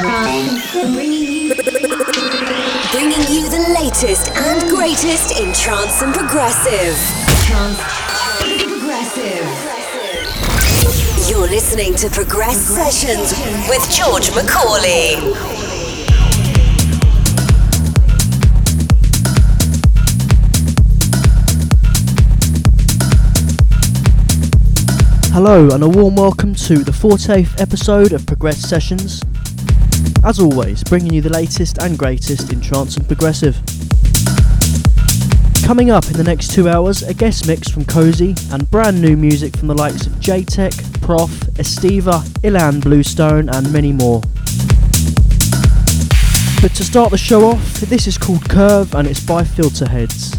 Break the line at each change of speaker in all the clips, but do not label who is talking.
Bringing you the latest and greatest in trance and progressive. Trance progressive. You're listening to Progress Sessions with George Macaulay.
Hello, and a warm welcome to the 40th episode of Progress Sessions. As always, bringing you the latest and greatest in trance and progressive. Coming up in the next two hours, a guest mix from Cozy and brand new music from the likes of Jaytech, Prof, Estiva, Ilan Bluestone, and many more. But to start the show off, this is called Curve and it's by Filterheads.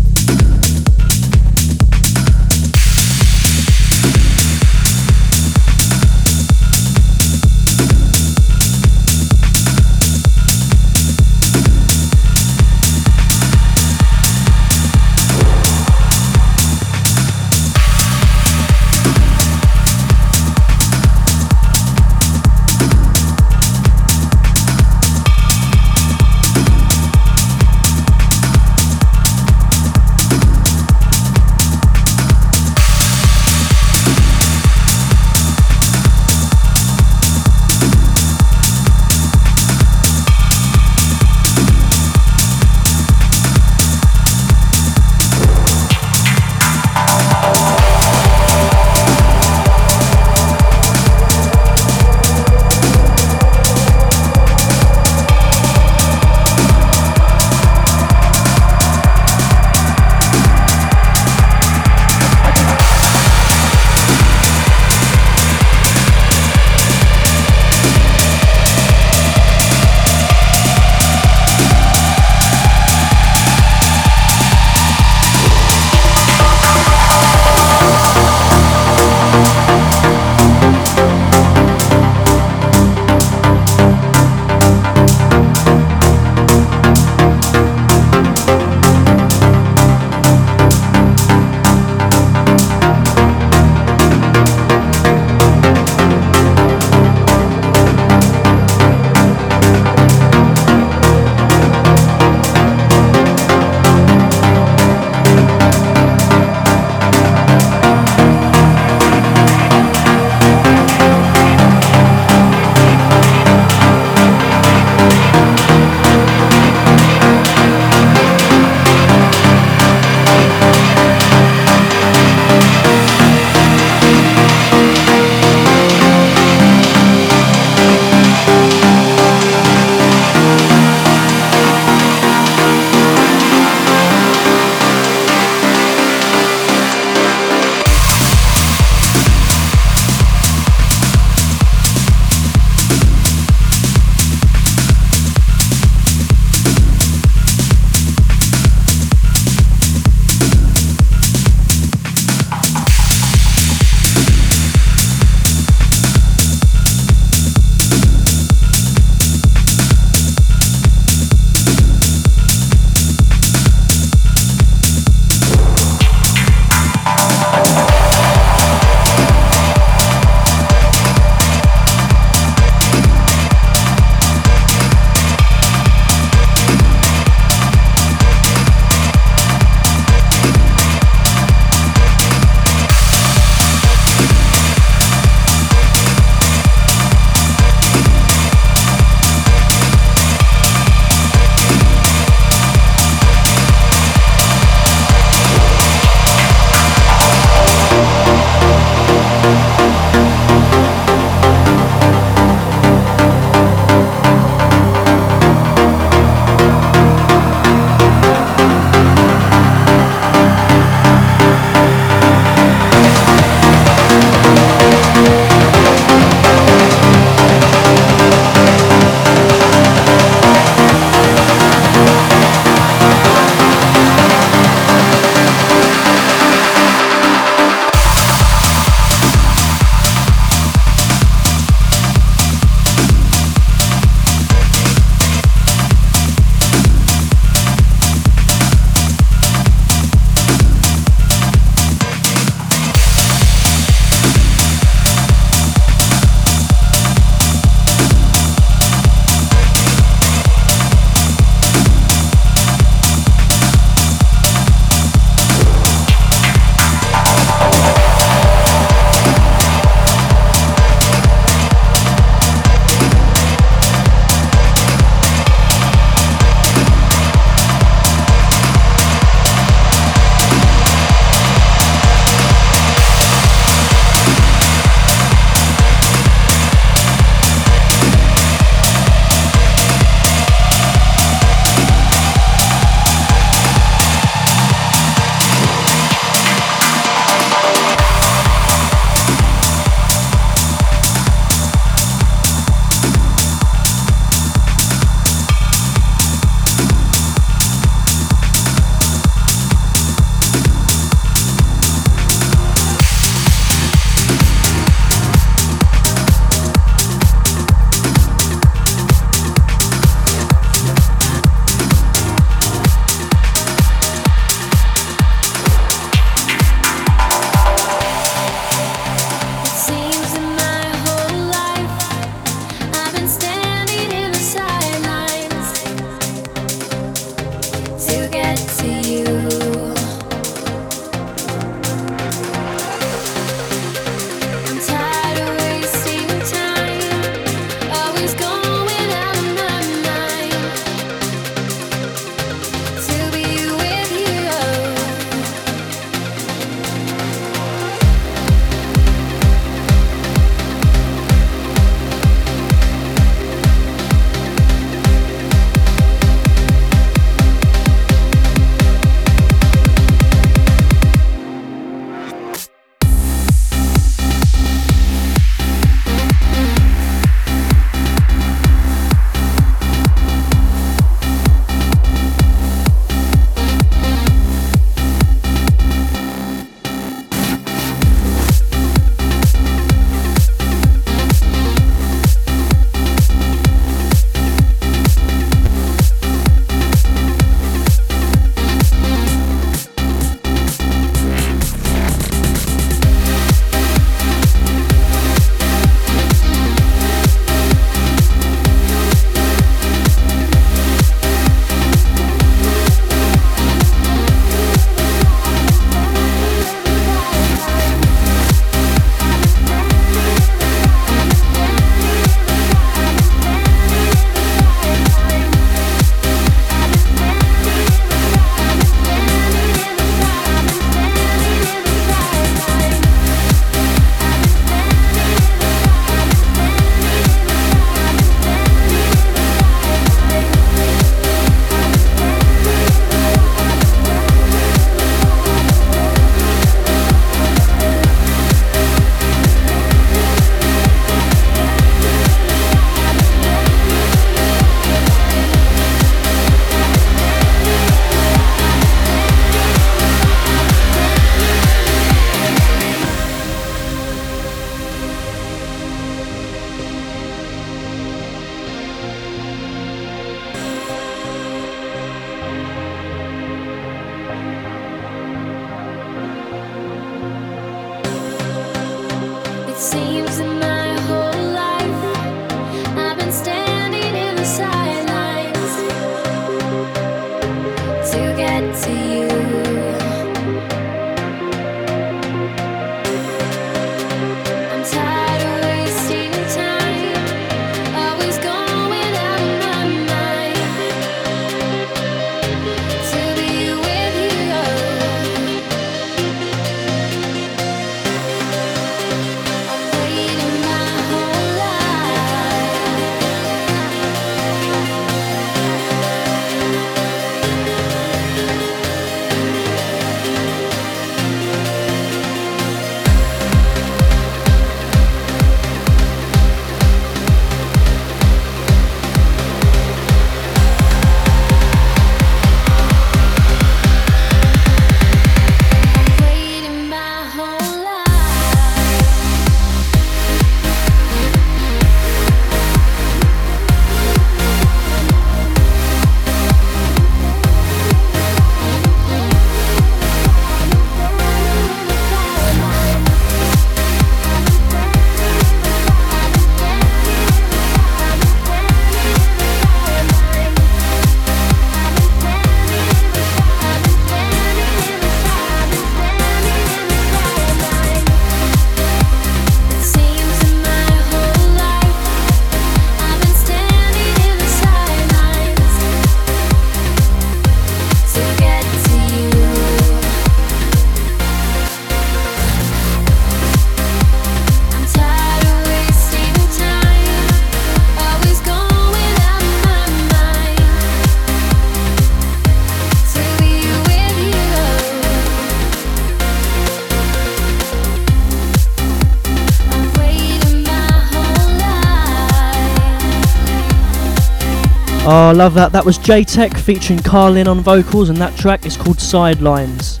Oh, love that. That was Jaytech featuring Carlin on vocals, and that track is called Sidelines.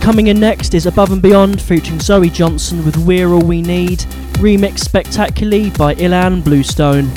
Coming in next is Above and Beyond featuring Zoe Johnson with We're All We Need, remixed spectacularly by Ilan Bluestone.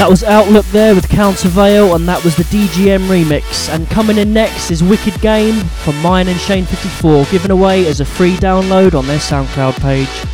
That was Outlook there with Countervail, and that was the DGM remix. And coming in next is Wicked Game from Myon and Shane 54, given away as a free download on their SoundCloud page.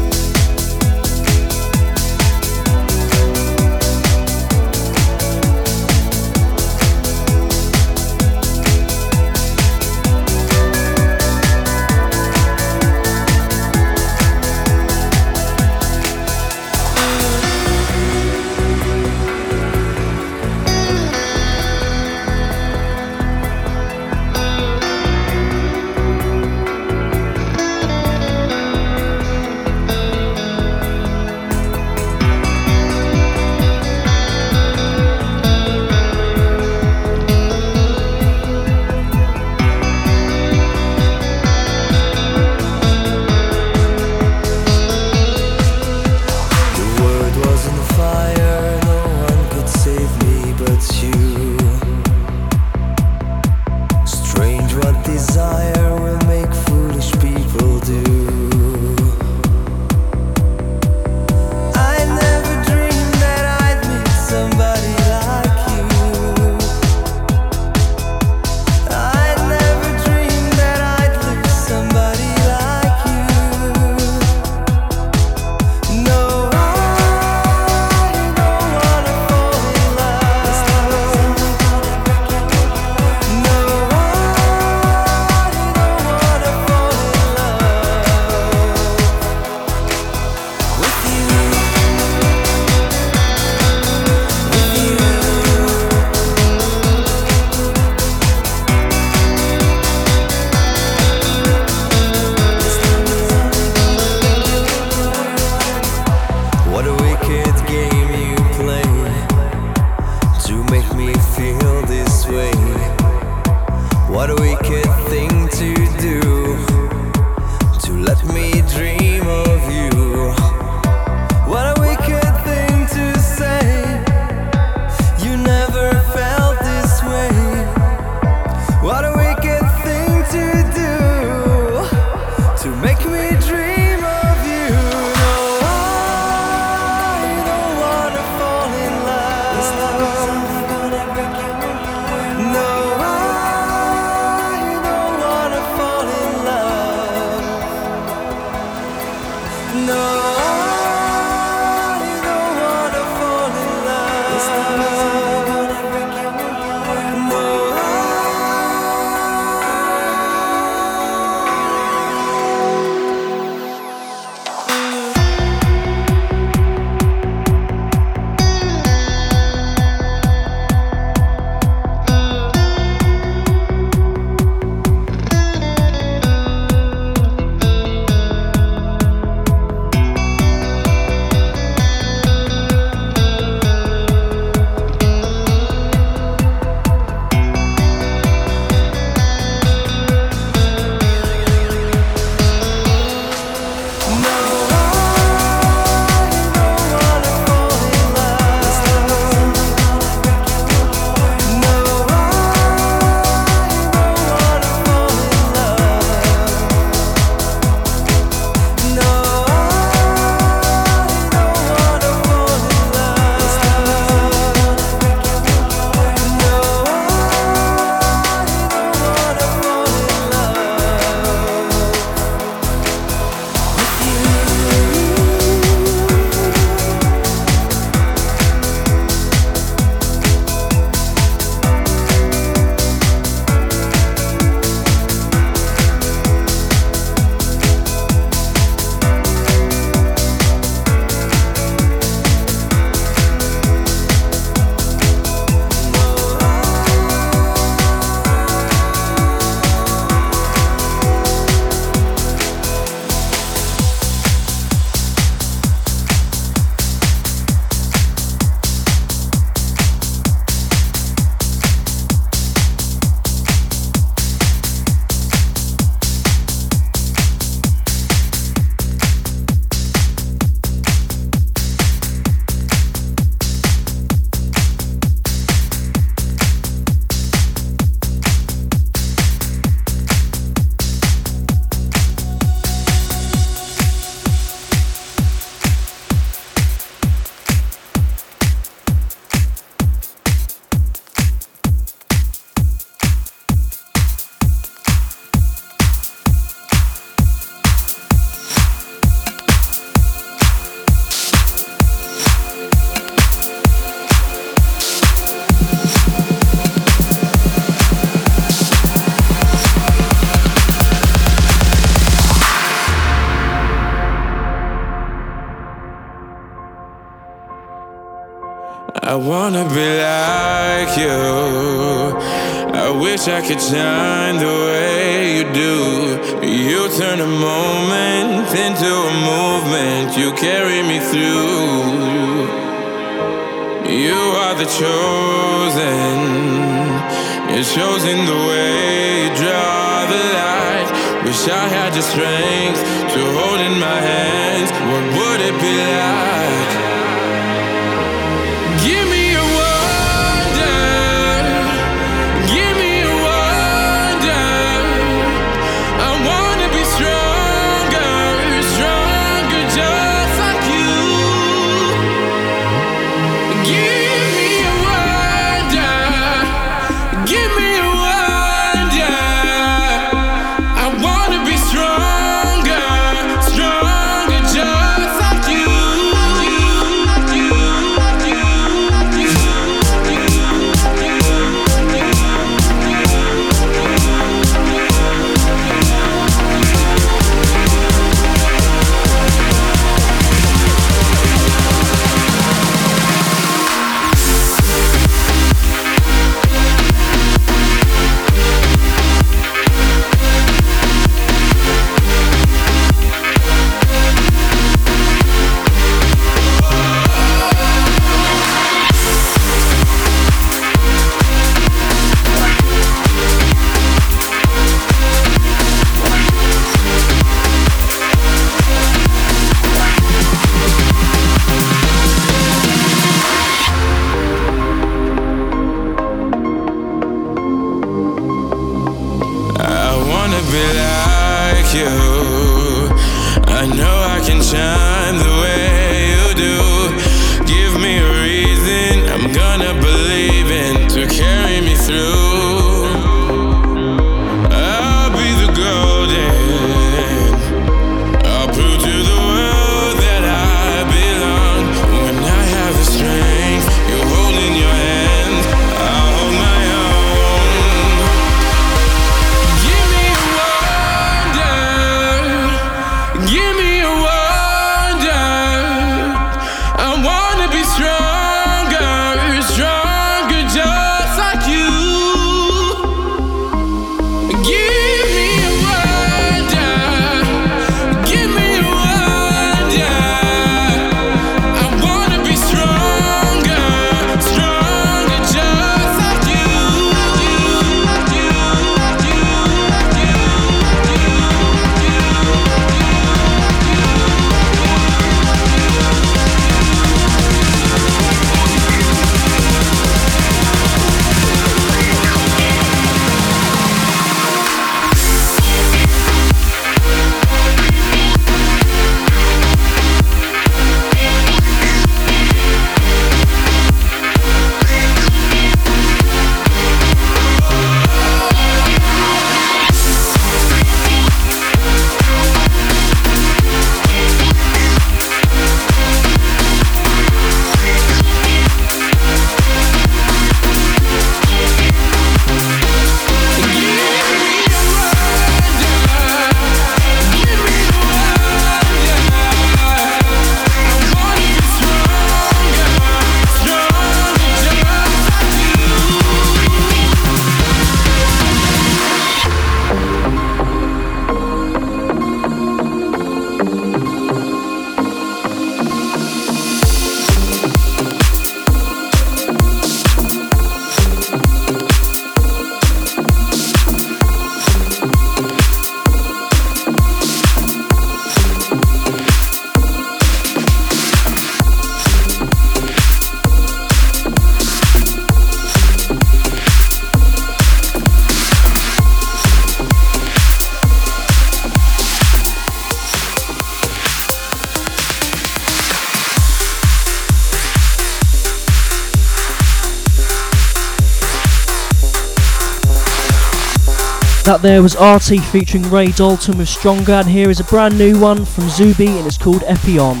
That there was RT featuring Ray Dalton with Stronger, and here is a brand new one from Zubi and it's called Epion.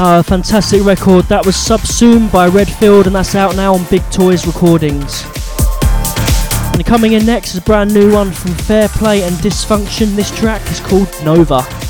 Uh, fantastic record. That was Subsumed by Redfield, and that's out now on Big Toys Recordings. And coming in next is a brand new one from Fairplay and Dysfunction. This track is called Nova.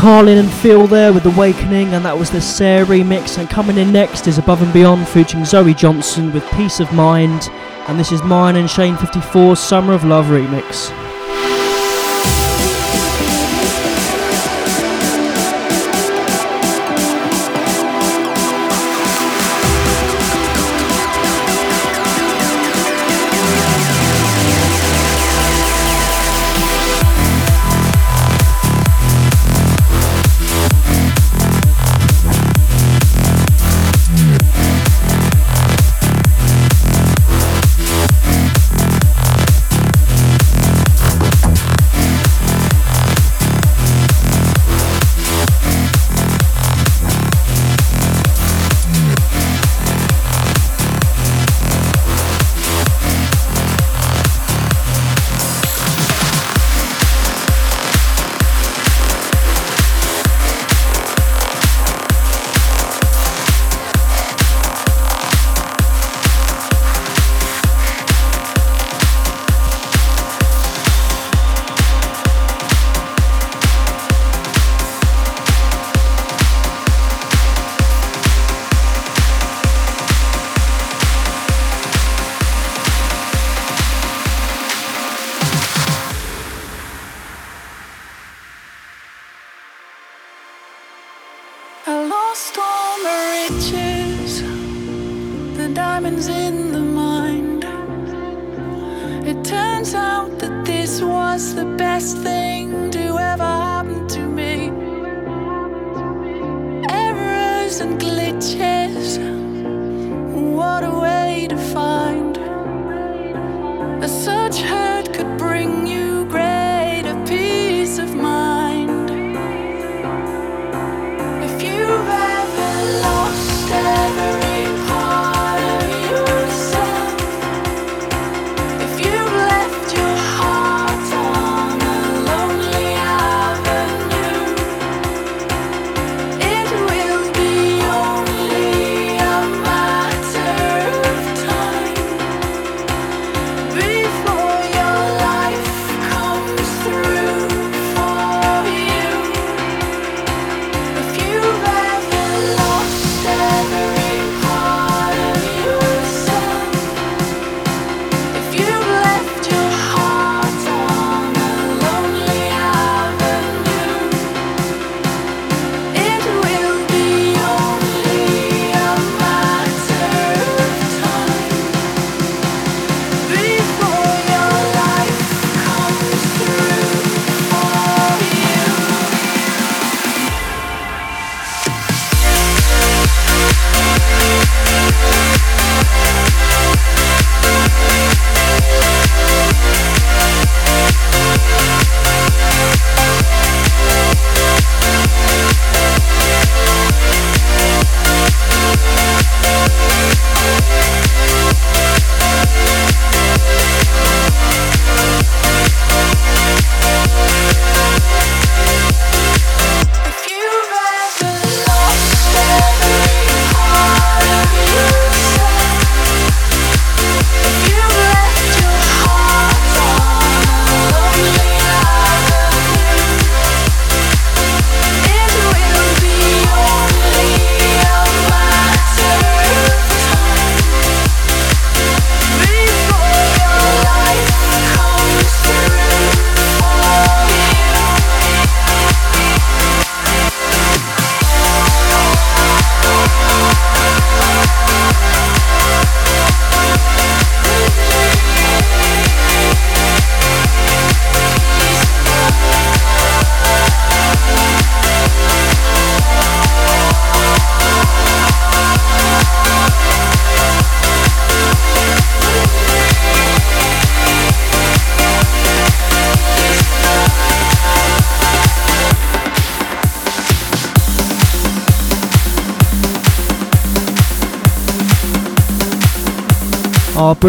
Carlin and Phil there with Awakening, and that was the Sarah remix. And coming in next is Above and Beyond featuring Zoe Johnson with Peace of Mind, and this is mine and Shane 54's Summer of Love remix.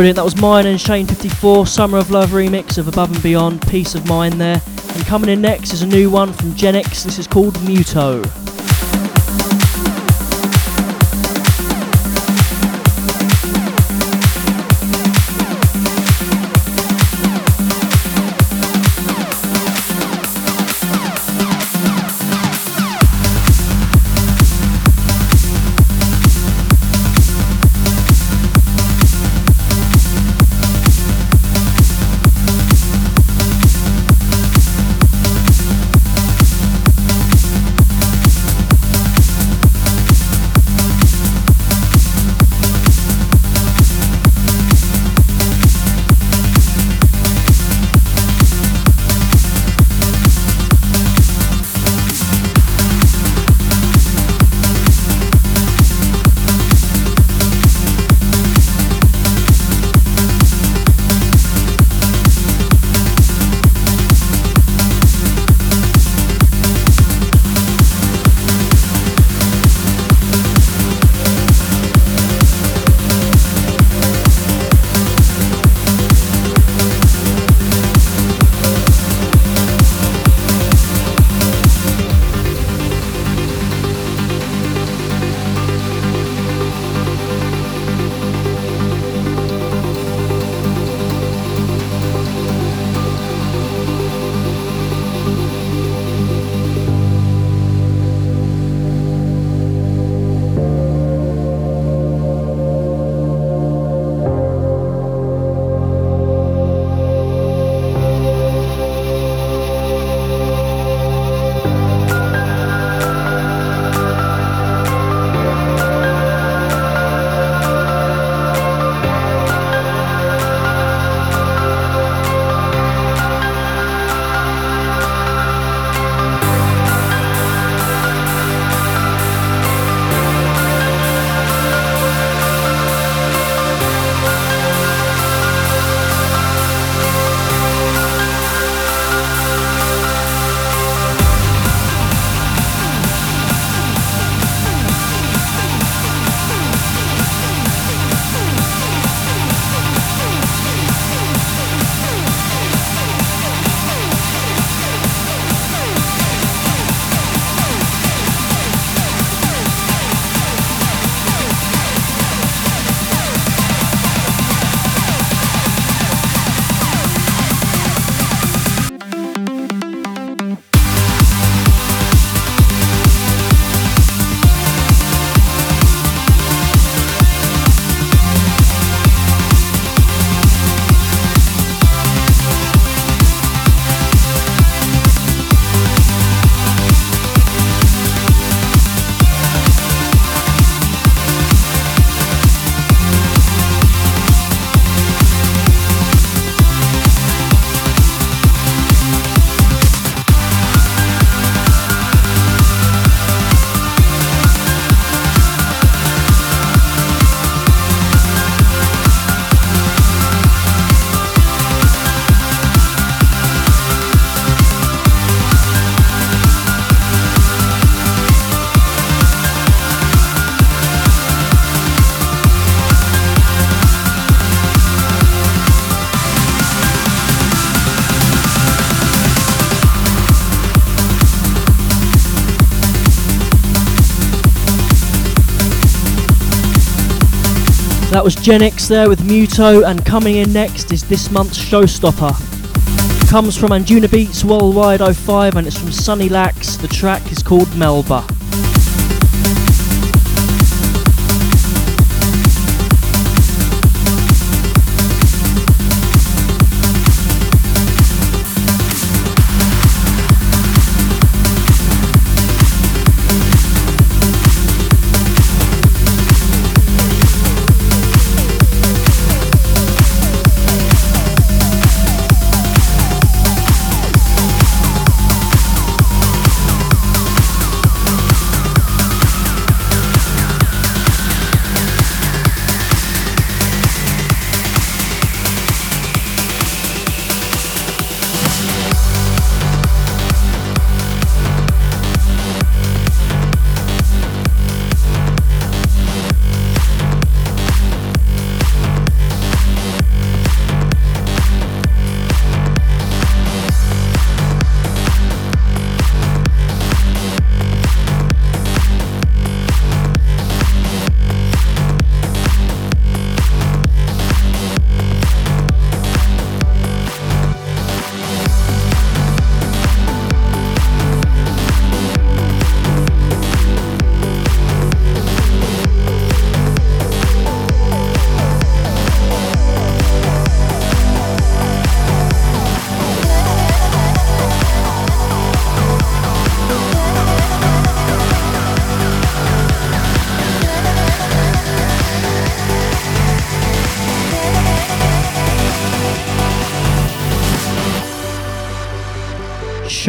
Brilliant. That was mine and Shane 54, Summer of Love remix of Above and Beyond, Peace of Mind there. And coming in next is a new one from Genix. This is called Muto.
That was Genix there with Muto, and coming in next is this month's showstopper. Comes from Anjunabeats Worldwide 05 and it's from Sunny Lax. The track is called Melba.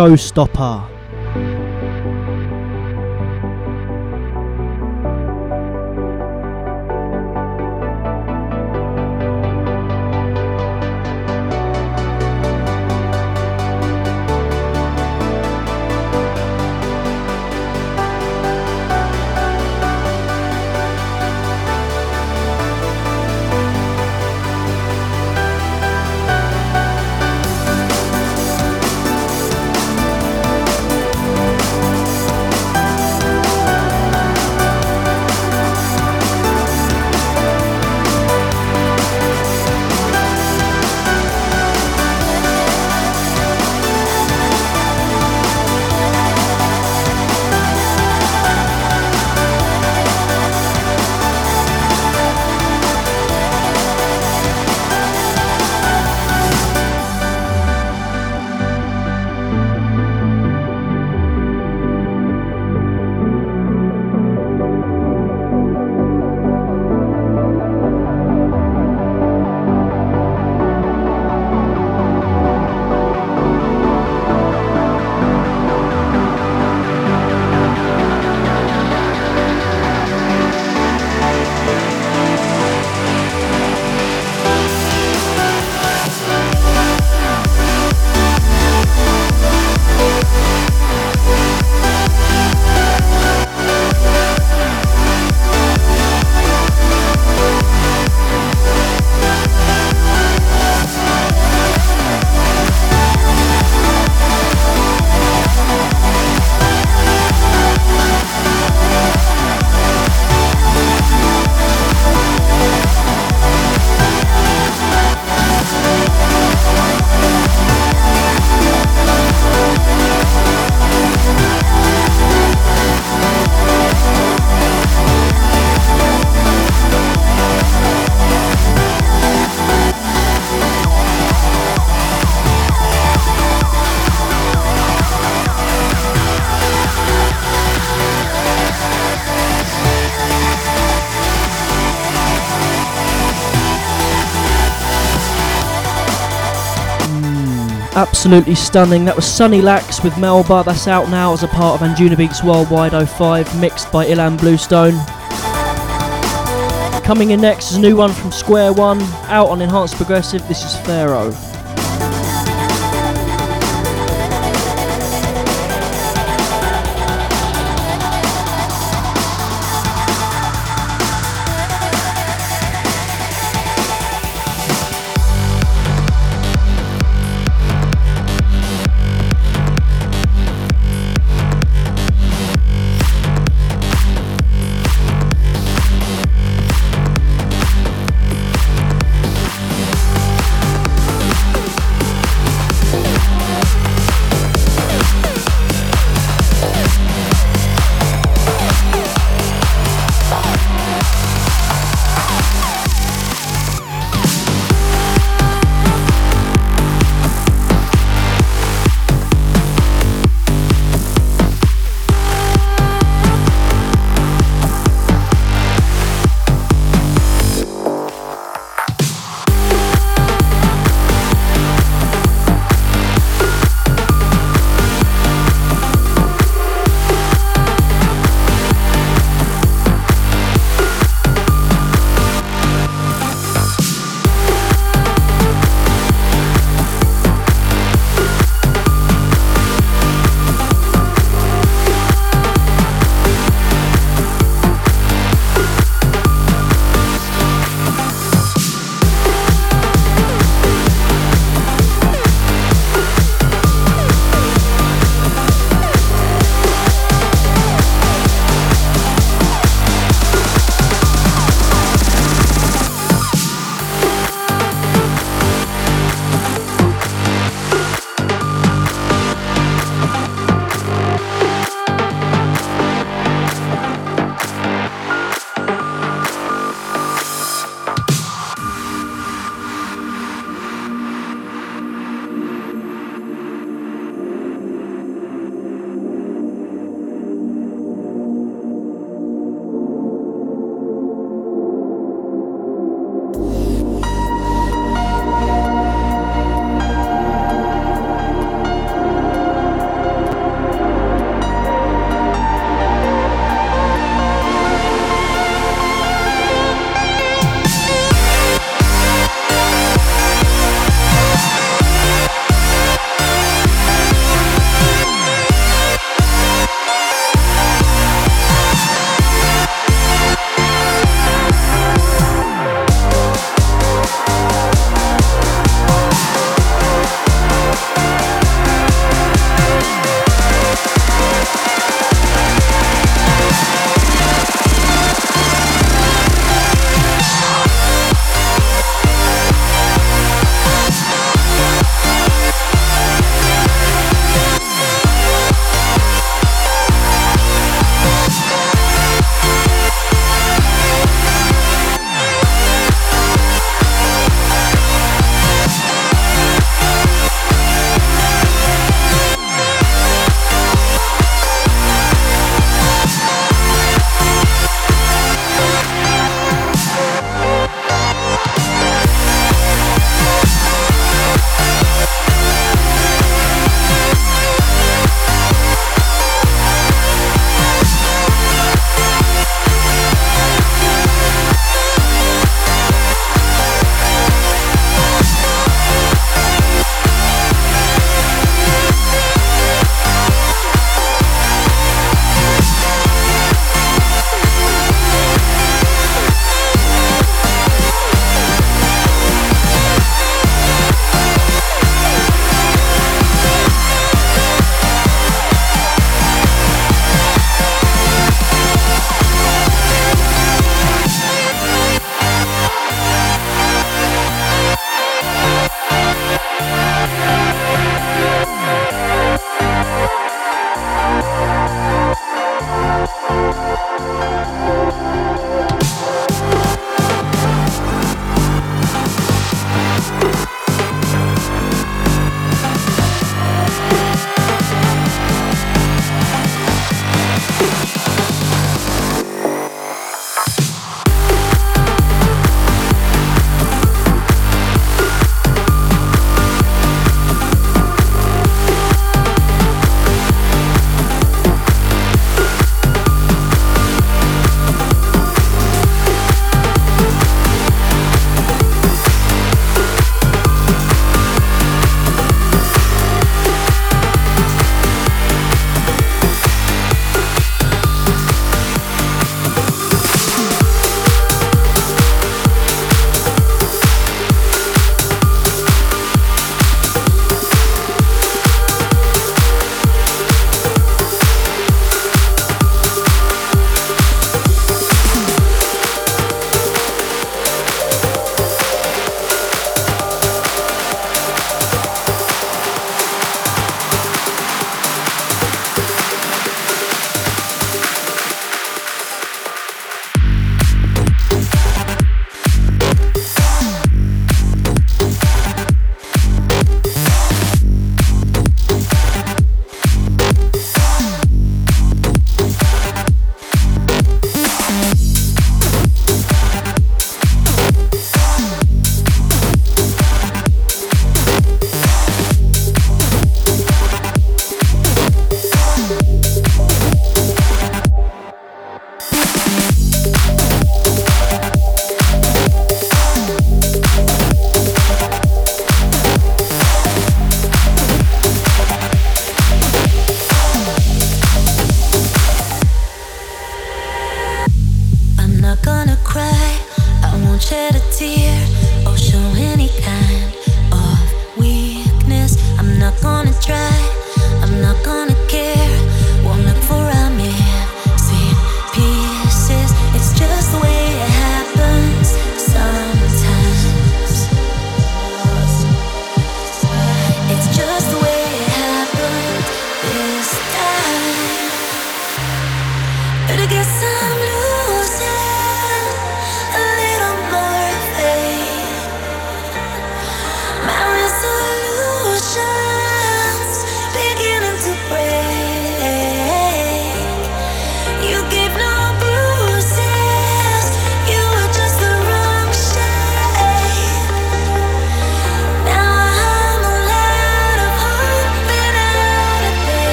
Showstopper. Absolutely stunning. That was Sunny Lax with Melba. That's out now as a part of Anjunabeats Worldwide 05, mixed by Ilan Bluestone. Coming in next is a new one from Square One, out on Enhanced Progressive. This is Pharaoh.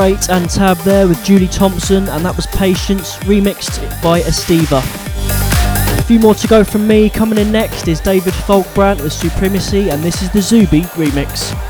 And Tab there with Julie Thompson, and that was Patience, remixed by Estiva. A few more to go from me. Coming in next is David Falkbrandt with Supremacy, and this is the Zuby remix.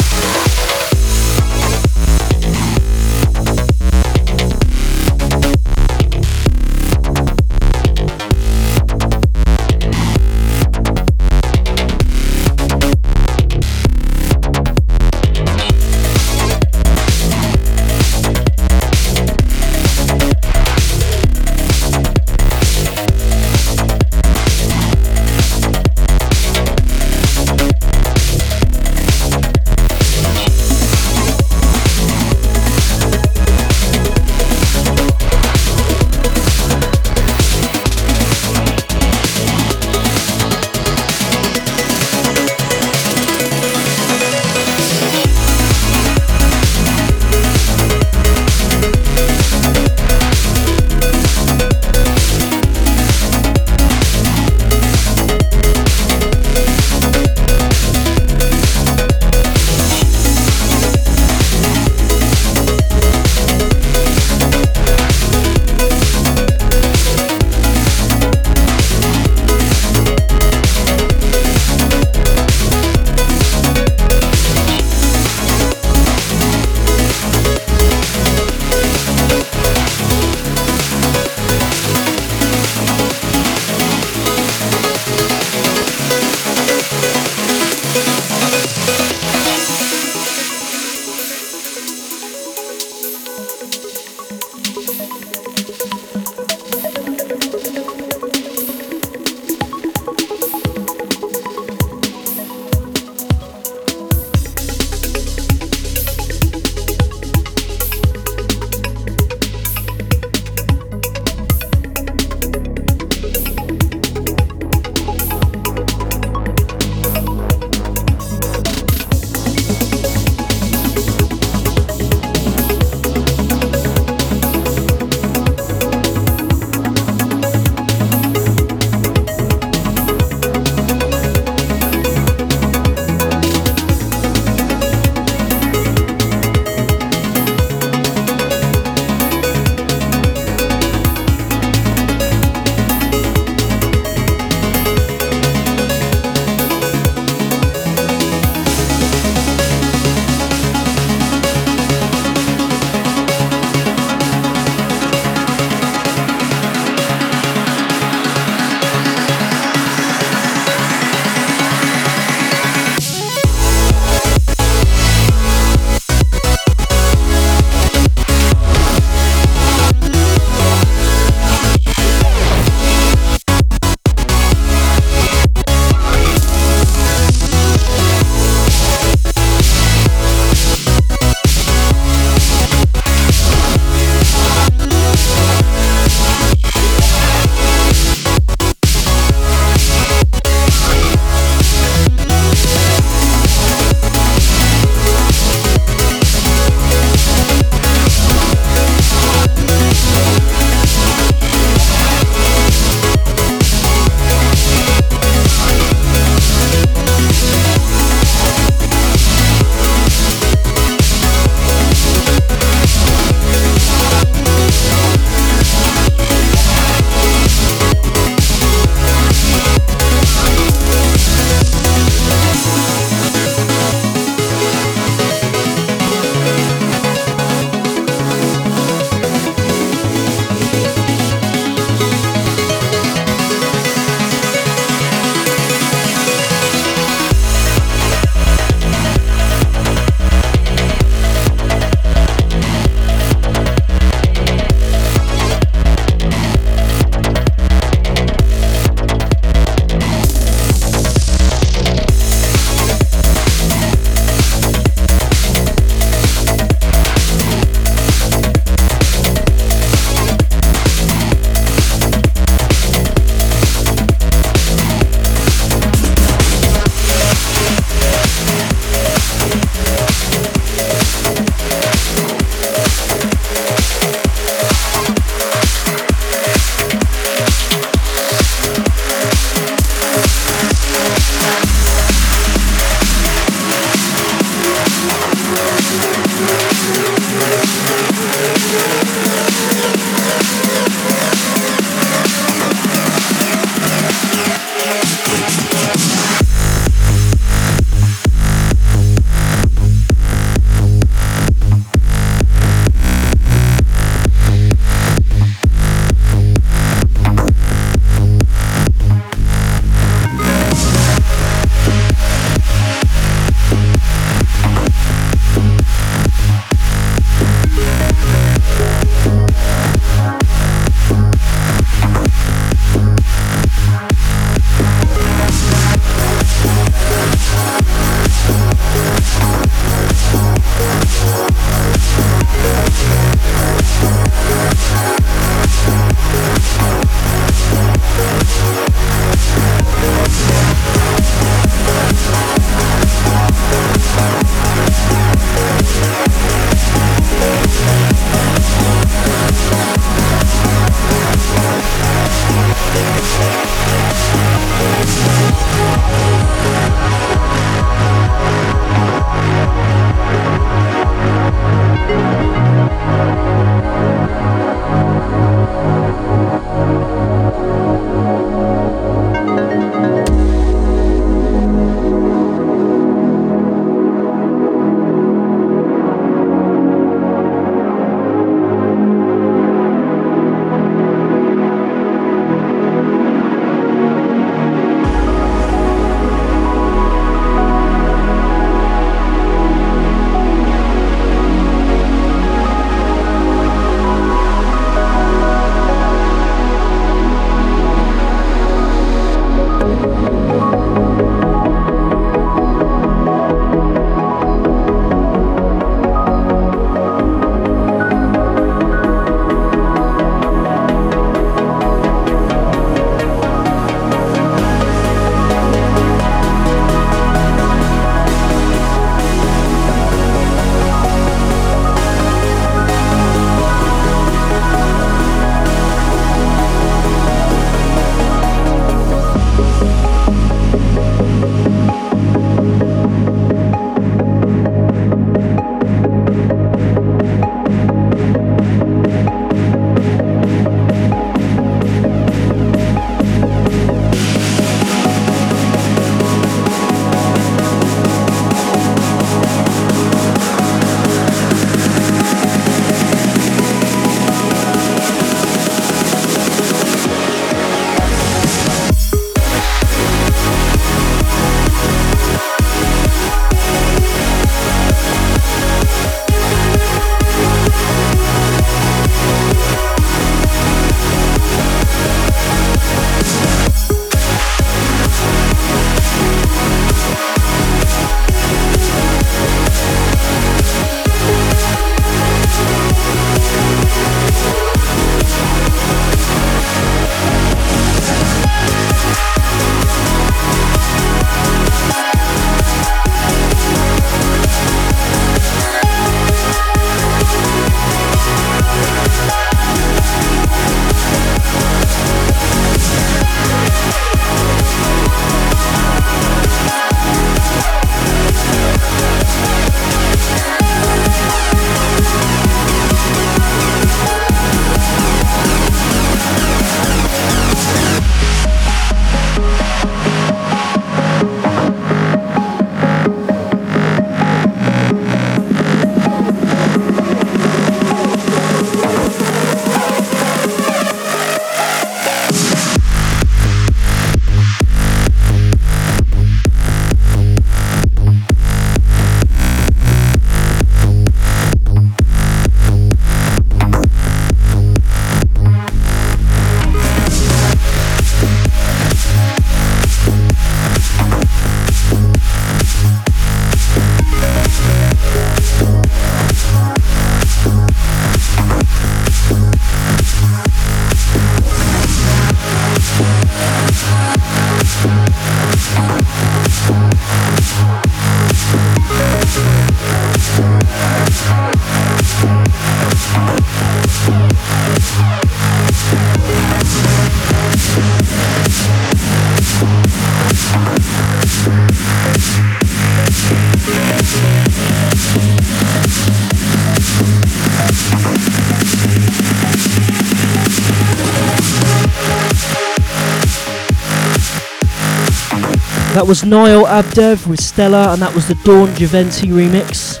That was Niall Abdev with Stella, and that was the Dawn Javenti remix.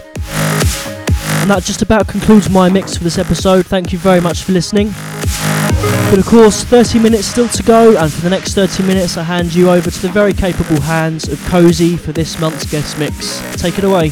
And that just about concludes my mix for this episode. Thank you very much for listening. But of course, 30 minutes still to go, and for the next 30 minutes, I hand you over to the very capable hands of Cozy for this month's guest mix. Take it away.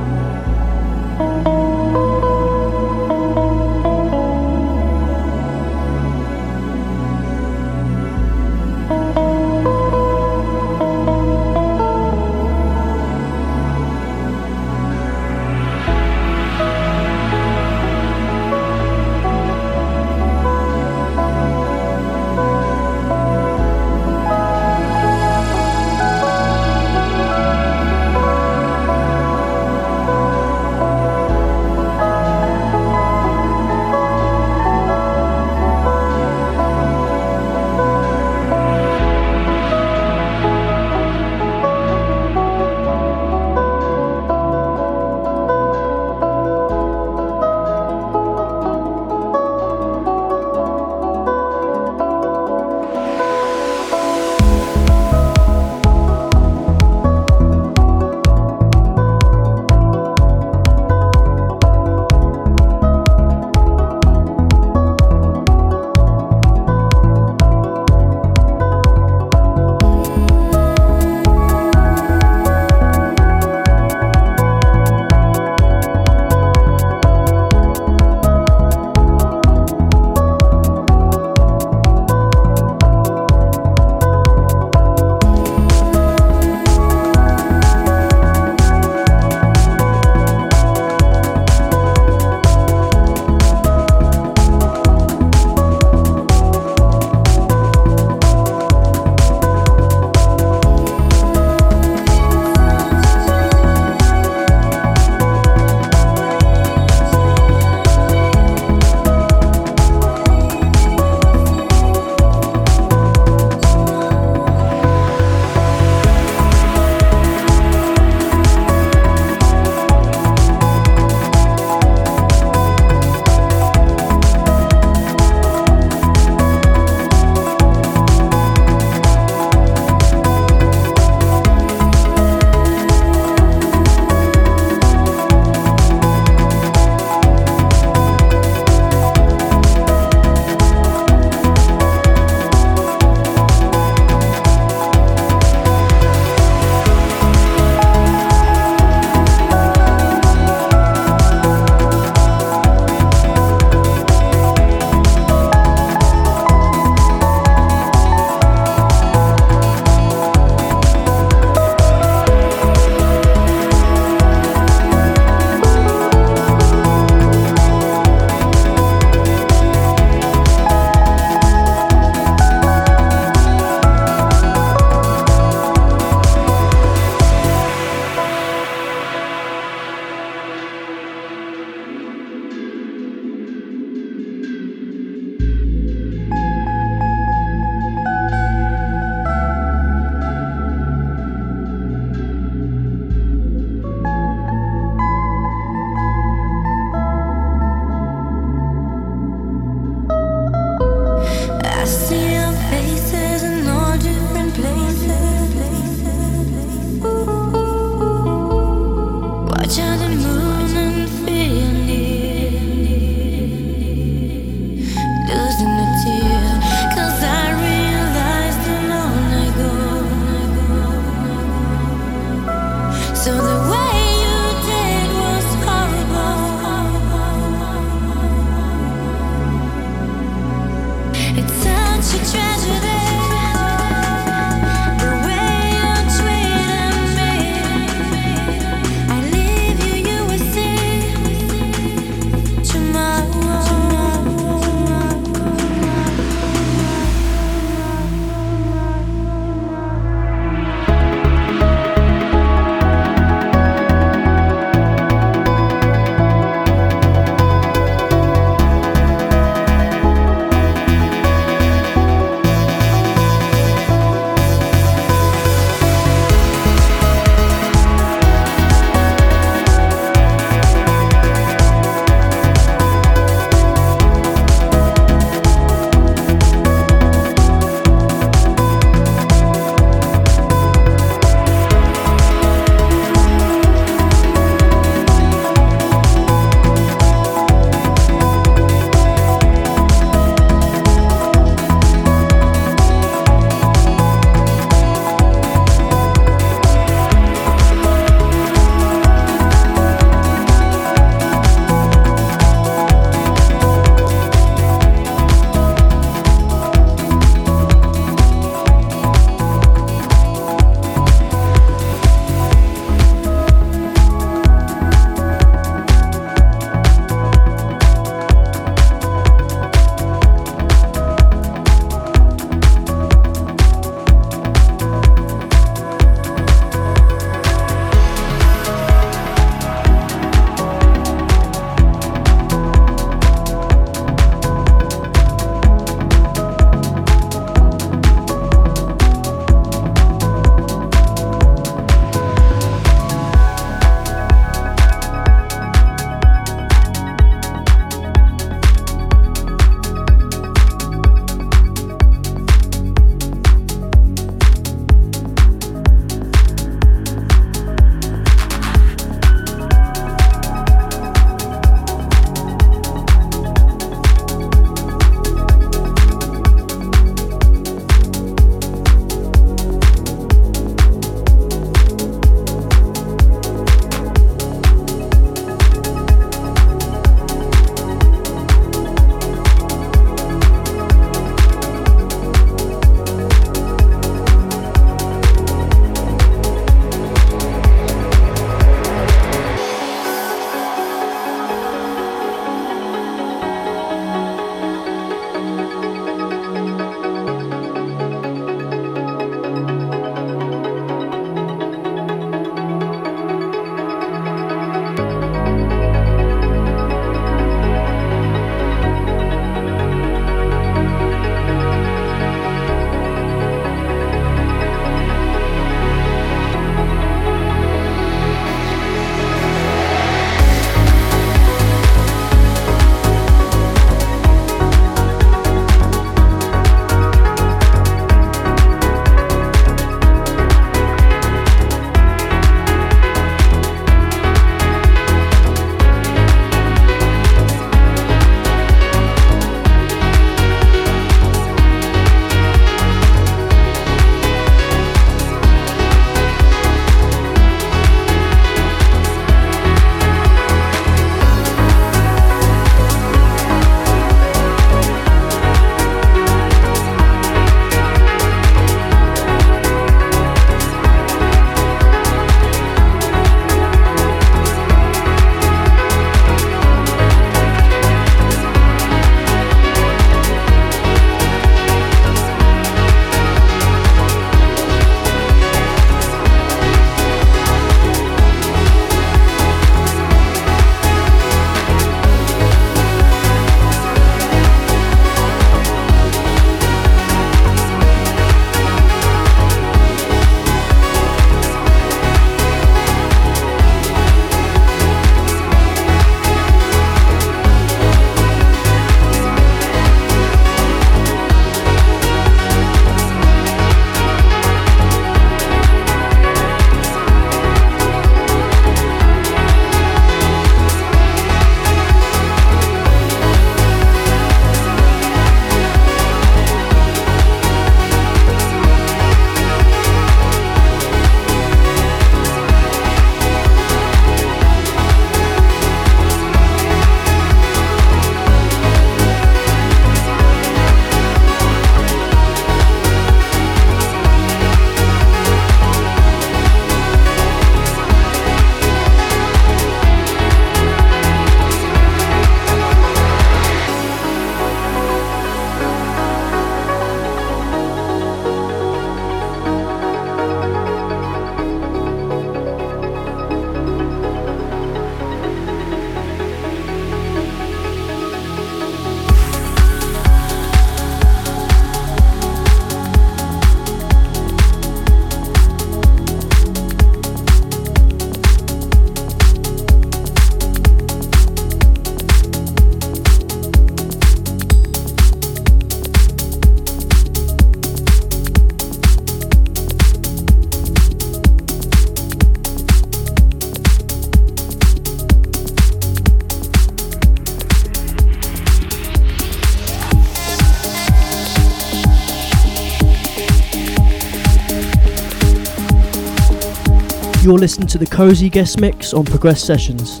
You're listening to the Cozy Guest Mix on Progress Sessions.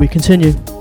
We continue.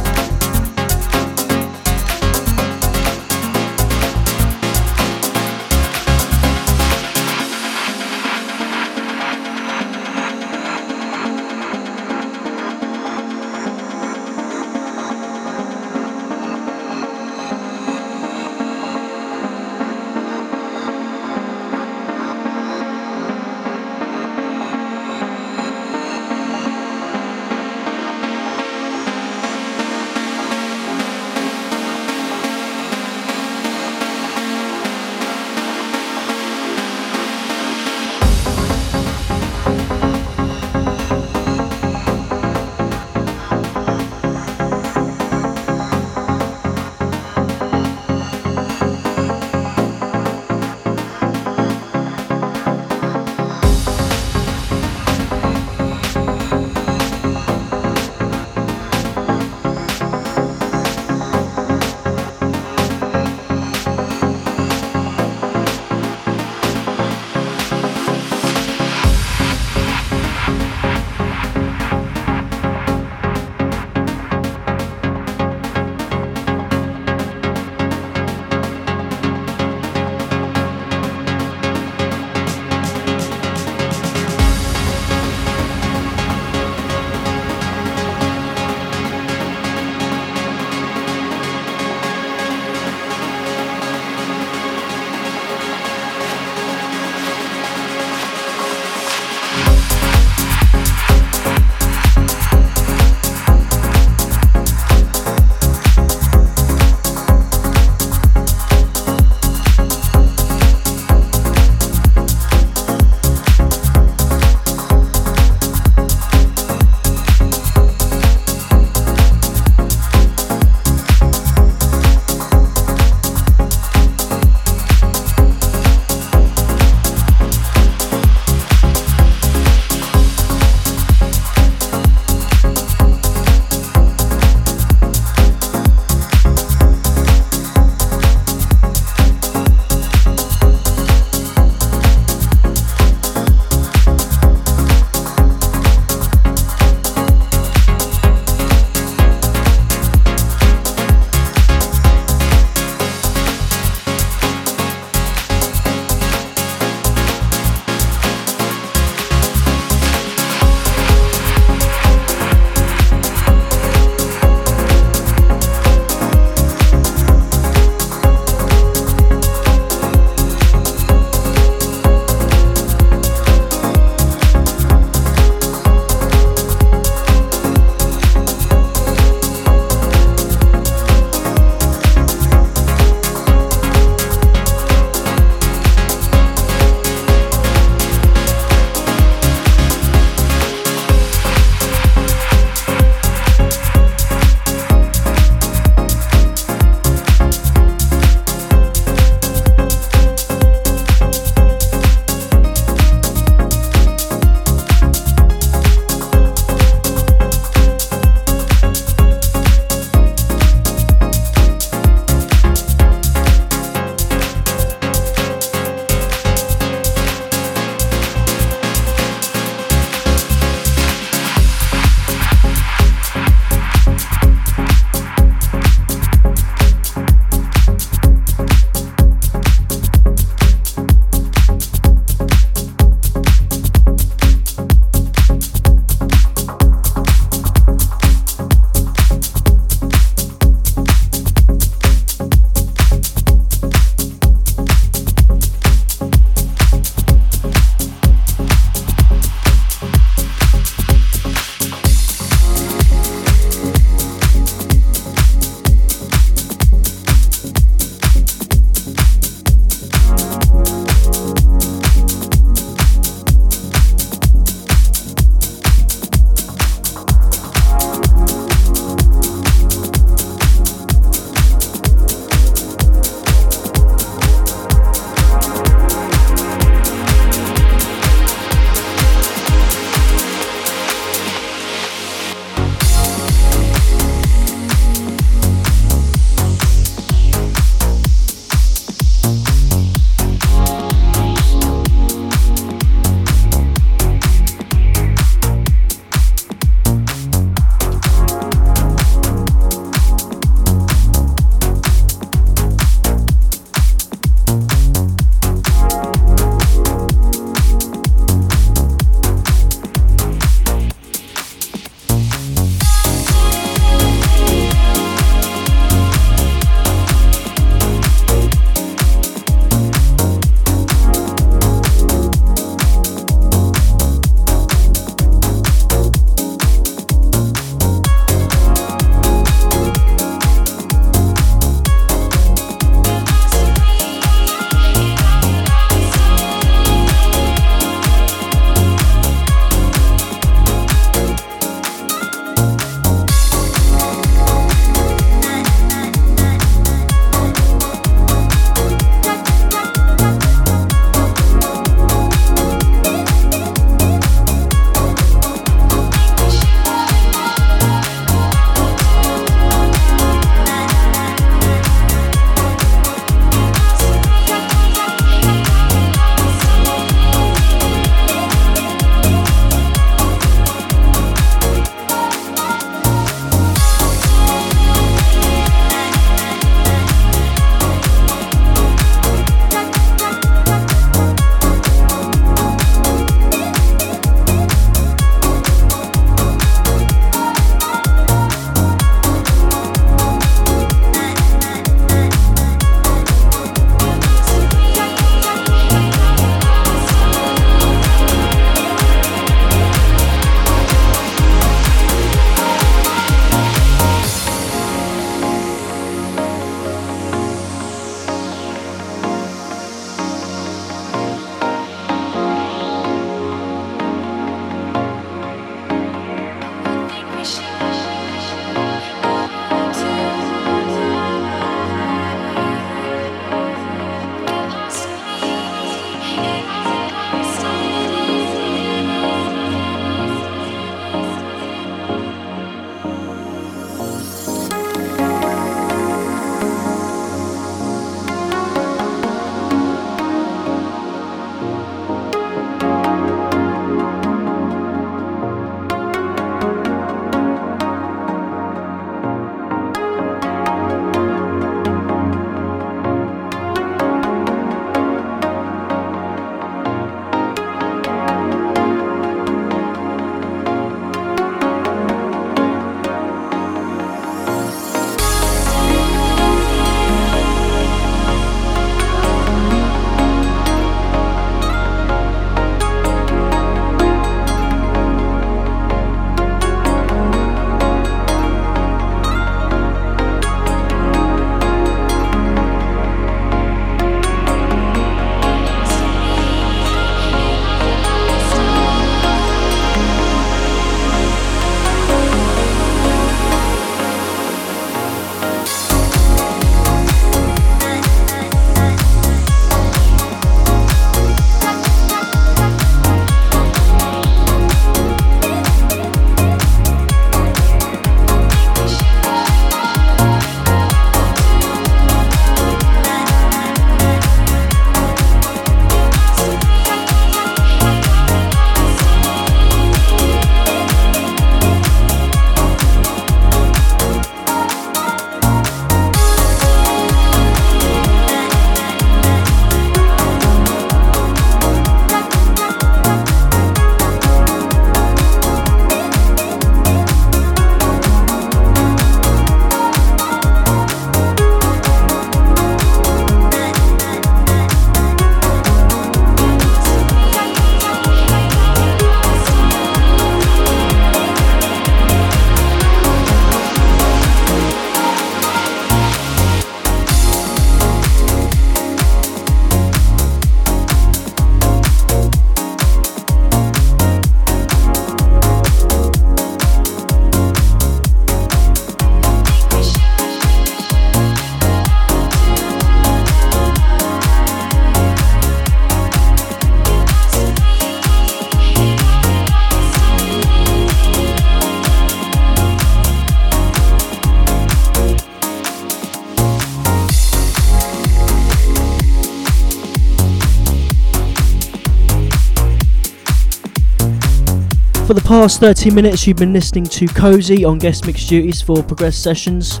For the past 30 minutes, you've been listening to Cozy on guest mix duties for Progress Sessions,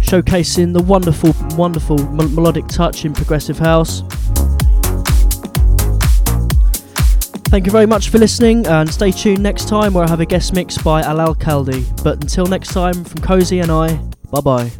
showcasing the wonderful, wonderful melodic touch in progressive house. Thank you very much for listening and stay tuned next time where I have a guest mix by Alal Kaldi. But until next time, from Cozy and I, bye bye.